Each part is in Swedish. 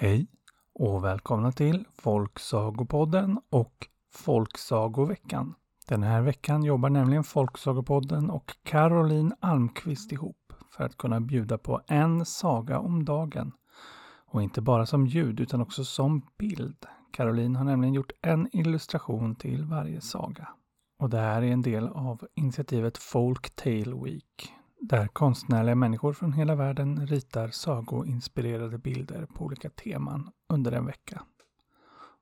Hej och välkomna till Folksagopodden och Folksagoveckan. Den här veckan jobbar nämligen Folksagopodden och Caroline Almqvist ihop för att kunna bjuda på en saga om dagen. Och inte bara som ljud utan också som bild. Caroline har nämligen gjort en illustration till varje saga. Och det här är en del av initiativet Folk Tale Week där konstnärliga människor från hela världen ritar sagoinspirerade bilder på olika teman under en vecka.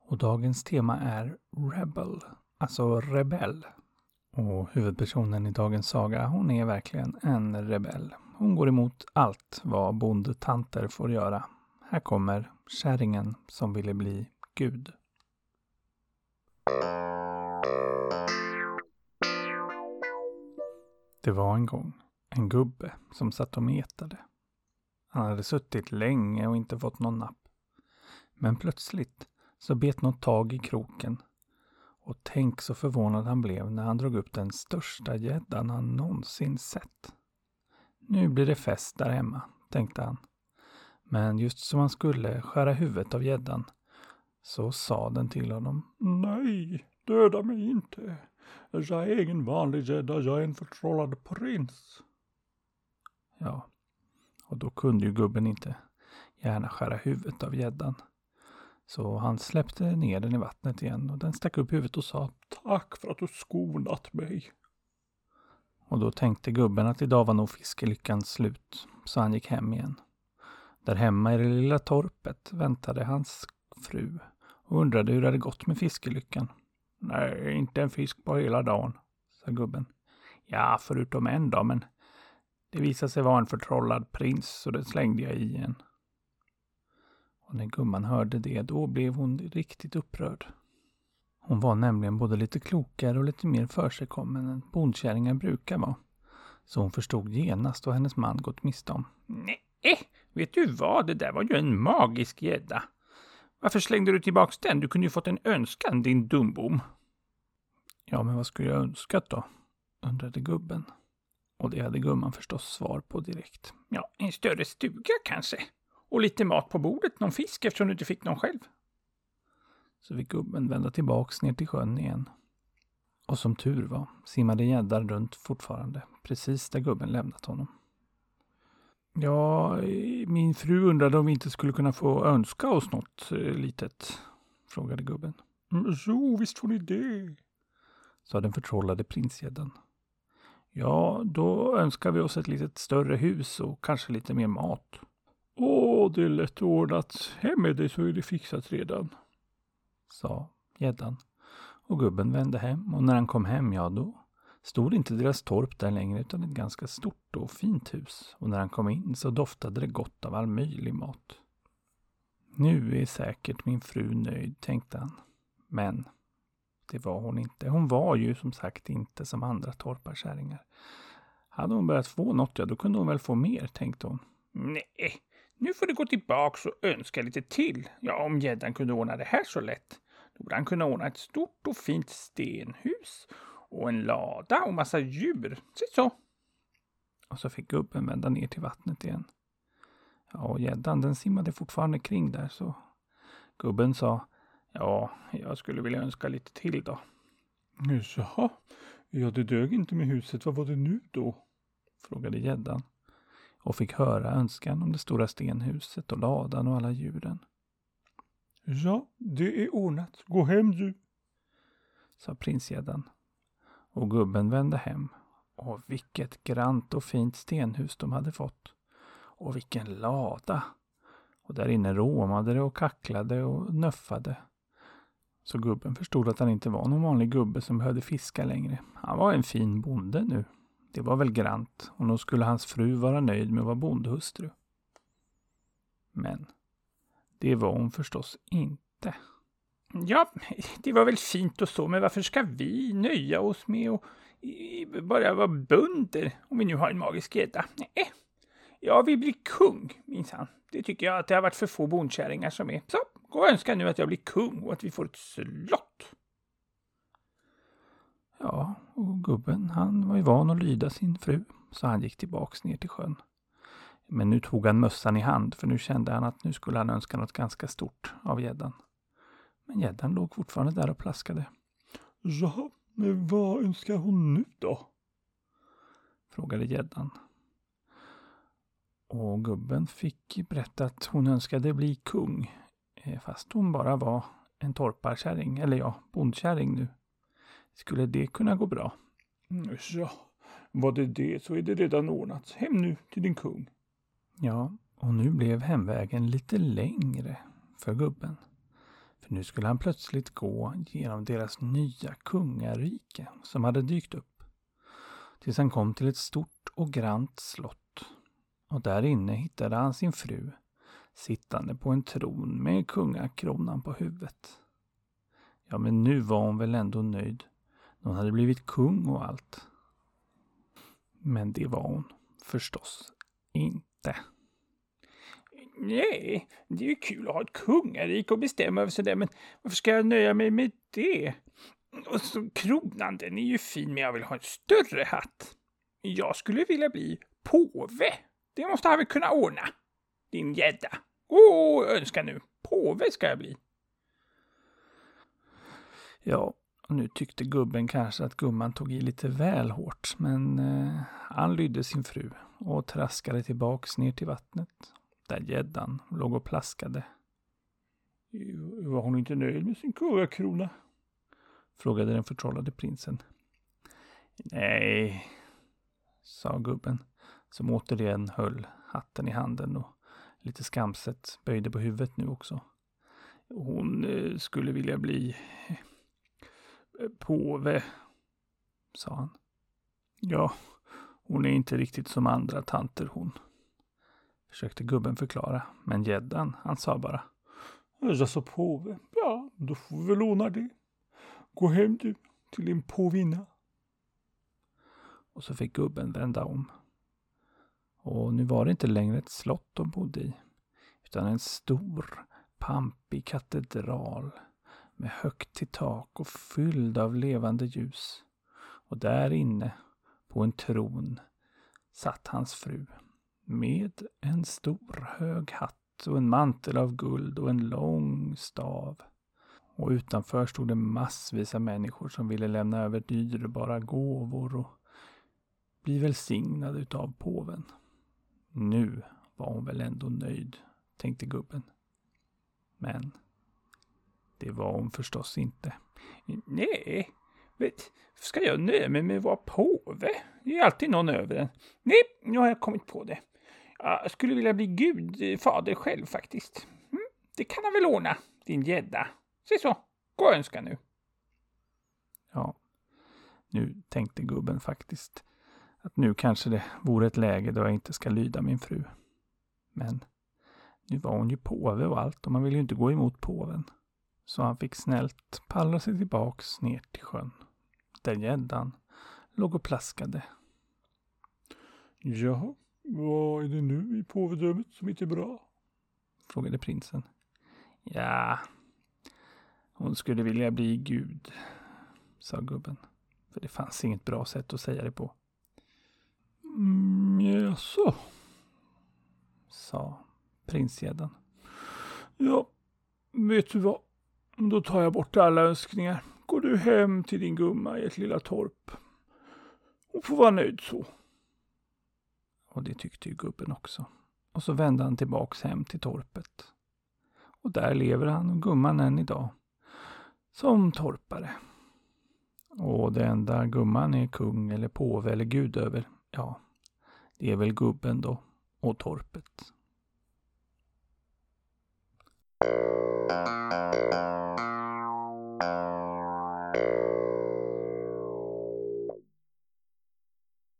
Och dagens tema är Rebel, alltså rebell. Och huvudpersonen i dagens saga, hon är verkligen en rebell. Hon går emot allt vad bondtanter får göra. Här kommer kärringen som ville bli Gud. Det var en gång en gubbe som satt och metade. Han hade suttit länge och inte fått någon napp. Men plötsligt så bet något tag i kroken. Och tänk så förvånad han blev när han drog upp den största gäddan han någonsin sett. Nu blir det fest där hemma, tänkte han. Men just som han skulle skära huvudet av gäddan så sa den till honom. Nej, döda mig inte. Jag är ingen vanlig gädda, jag är en förtrollad prins. Ja, och då kunde ju gubben inte gärna skära huvudet av gäddan. Så han släppte ner den i vattnet igen och den stack upp huvudet och sa Tack för att du skonat mig. Och då tänkte gubben att idag var nog fiskelyckan slut, så han gick hem igen. Där hemma i det lilla torpet väntade hans fru och undrade hur det hade gått med fiskelyckan. Nej, inte en fisk på hela dagen, sa gubben. Ja, förutom en dag, men det visade sig vara en förtrollad prins så det slängde jag i igen. Och när gumman hörde det, då blev hon riktigt upprörd. Hon var nämligen både lite klokare och lite mer försigkommen än bondkärringar brukar vara. Så hon förstod genast vad hennes man gått miste om. Nej, vet du vad? Det där var ju en magisk gädda. Varför slängde du tillbaks den? Du kunde ju fått en önskan, din dumbom. Ja, men vad skulle jag önskat då? undrade gubben. Och det hade gumman förstås svar på direkt. Ja, en större stuga kanske. Och lite mat på bordet, någon fisk eftersom du inte fick någon själv. Så fick gubben vända tillbaks ner till sjön igen. Och som tur var simmade gäddan runt fortfarande, precis där gubben lämnat honom. Ja, min fru undrade om vi inte skulle kunna få önska oss något eh, litet, frågade gubben. Jo, visst får ni det, sa den förtrollade prinsgäddan. Ja, då önskar vi oss ett litet större hus och kanske lite mer mat. Åh, det är lätt ordnat. Hem med dig så är det fixat redan. Sa gäddan. Och gubben vände hem och när han kom hem, ja då stod inte deras torp där längre utan ett ganska stort och fint hus. Och när han kom in så doftade det gott av all möjlig mat. Nu är säkert min fru nöjd, tänkte han. Men det var hon inte. Hon var ju som sagt inte som andra torparkärringar. Hade hon börjat få något, ja då kunde hon väl få mer, tänkte hon. Nej, nu får du gå tillbaks och önska lite till. Ja, om gäddan kunde ordna det här så lätt. Då borde han kunna ordna ett stort och fint stenhus och en lada och massa djur. Se så. Och så fick gubben vända ner till vattnet igen. Ja, och gäddan den simmade fortfarande kring där så gubben sa Ja, jag skulle vilja önska lite till då. Jaha, ja det dög inte med huset. Vad var det nu då? Frågade gäddan och fick höra önskan om det stora stenhuset och ladan och alla djuren. Ja, det är ordnat. Gå hem du, sa prinsgäddan. Och gubben vände hem. Och vilket grant och fint stenhus de hade fått. Och vilken lada! Och där inne råmade det och kacklade och nöffade. Så gubben förstod att han inte var någon vanlig gubbe som behövde fiska längre. Han var en fin bonde nu. Det var väl grant och nog skulle hans fru vara nöjd med att vara bondhustru. Men det var hon förstås inte. Ja, det var väl fint och så, men varför ska vi nöja oss med att bara vara bönder om vi nu har en magisk gädda? Nej, jag vill bli kung minsann. Det tycker jag att det har varit för få bondkärringar som är. Så, och önska nu att jag blir kung och att vi får ett slott. Ja, och gubben han var ju van att lyda sin fru, så han gick tillbaks ner till sjön. Men nu tog han mössan i hand, för nu kände han att nu skulle han önska något ganska stort av gäddan. Men gäddan låg fortfarande där och plaskade. Ja, men vad önskar hon nu då? Frågade gäddan. Och gubben fick berätta att hon önskade bli kung, fast hon bara var en torparkärring, eller ja, bondkärring nu. Skulle det kunna gå bra? Mm, ja, var det det så är det redan ordnat. Hem nu till din kung. Ja, och nu blev hemvägen lite längre för gubben. För nu skulle han plötsligt gå genom deras nya kungarike som hade dykt upp. Tills han kom till ett stort och grant slott. Och där inne hittade han sin fru sittande på en tron med kungakronan på huvudet. Ja, men nu var hon väl ändå nöjd. Hon hade blivit kung och allt. Men det var hon förstås inte. Nej, det är ju kul att ha ett kungarik och bestämma över sådär, men varför ska jag nöja mig med det? Och så kronan, den är ju fin, men jag vill ha en större hatt. Jag skulle vilja bli påve. Det måste han väl kunna ordna. Din gädda. Åh, oh, önska nu. Påve ska jag bli. Ja, och nu tyckte gubben kanske att gumman tog i lite väl hårt, men eh, han lydde sin fru och traskade tillbaks ner till vattnet, där gäddan låg och plaskade. Var hon inte nöjd med sin kungakrona? frågade den förtrollade prinsen. Nej, sa gubben, som återigen höll hatten i handen och lite skamset böjde på huvudet nu också. Hon eh, skulle vilja bli påve, sa han. Ja, hon är inte riktigt som andra tanter hon. Försökte gubben förklara, men gäddan, han sa bara. Alltså påve, ja, då får vi väl ordna det. Gå hem du, till din påvinna. Och så fick gubben vända om. Och nu var det inte längre ett slott de bodde i, utan en stor, pampig katedral med högt till tak och fylld av levande ljus. Och där inne, på en tron, satt hans fru med en stor hög hatt och en mantel av guld och en lång stav. Och utanför stod det massvis av människor som ville lämna över dyrbara gåvor och bli välsignade utav påven. Nu var hon väl ändå nöjd, tänkte gubben. Men det var hon förstås inte. Nej, vet, ska jag nöja mig med att vara påve? Det är alltid någon över en. Nej, nu har jag kommit på det. Jag skulle vilja bli gudfader eh, själv faktiskt. Mm, det kan han väl ordna, din gädda. Se så, gå och önska nu. Ja, nu tänkte gubben faktiskt att nu kanske det vore ett läge då jag inte ska lyda min fru. Men nu var hon ju påve och allt och man vill ju inte gå emot påven. Så han fick snällt pallra sig tillbaks ner till sjön. Där gäddan låg och plaskade. Ja, vad är det nu i påvedömet som inte är bra? Frågade prinsen. Ja, hon skulle vilja bli gud, sa gubben. För det fanns inget bra sätt att säga det på. Mm, jaså? sa prinsgäddan. Ja, vet du vad? Då tar jag bort alla önskningar. Går du hem till din gumma i ett lilla torp. Hon får vara nöjd så. Och det tyckte ju gubben också. Och så vände han tillbaks hem till torpet. Och där lever han och gumman än idag. Som torpare. Och det enda gumman är kung eller påve eller gud över, ja, det är väl gubben då och torpet.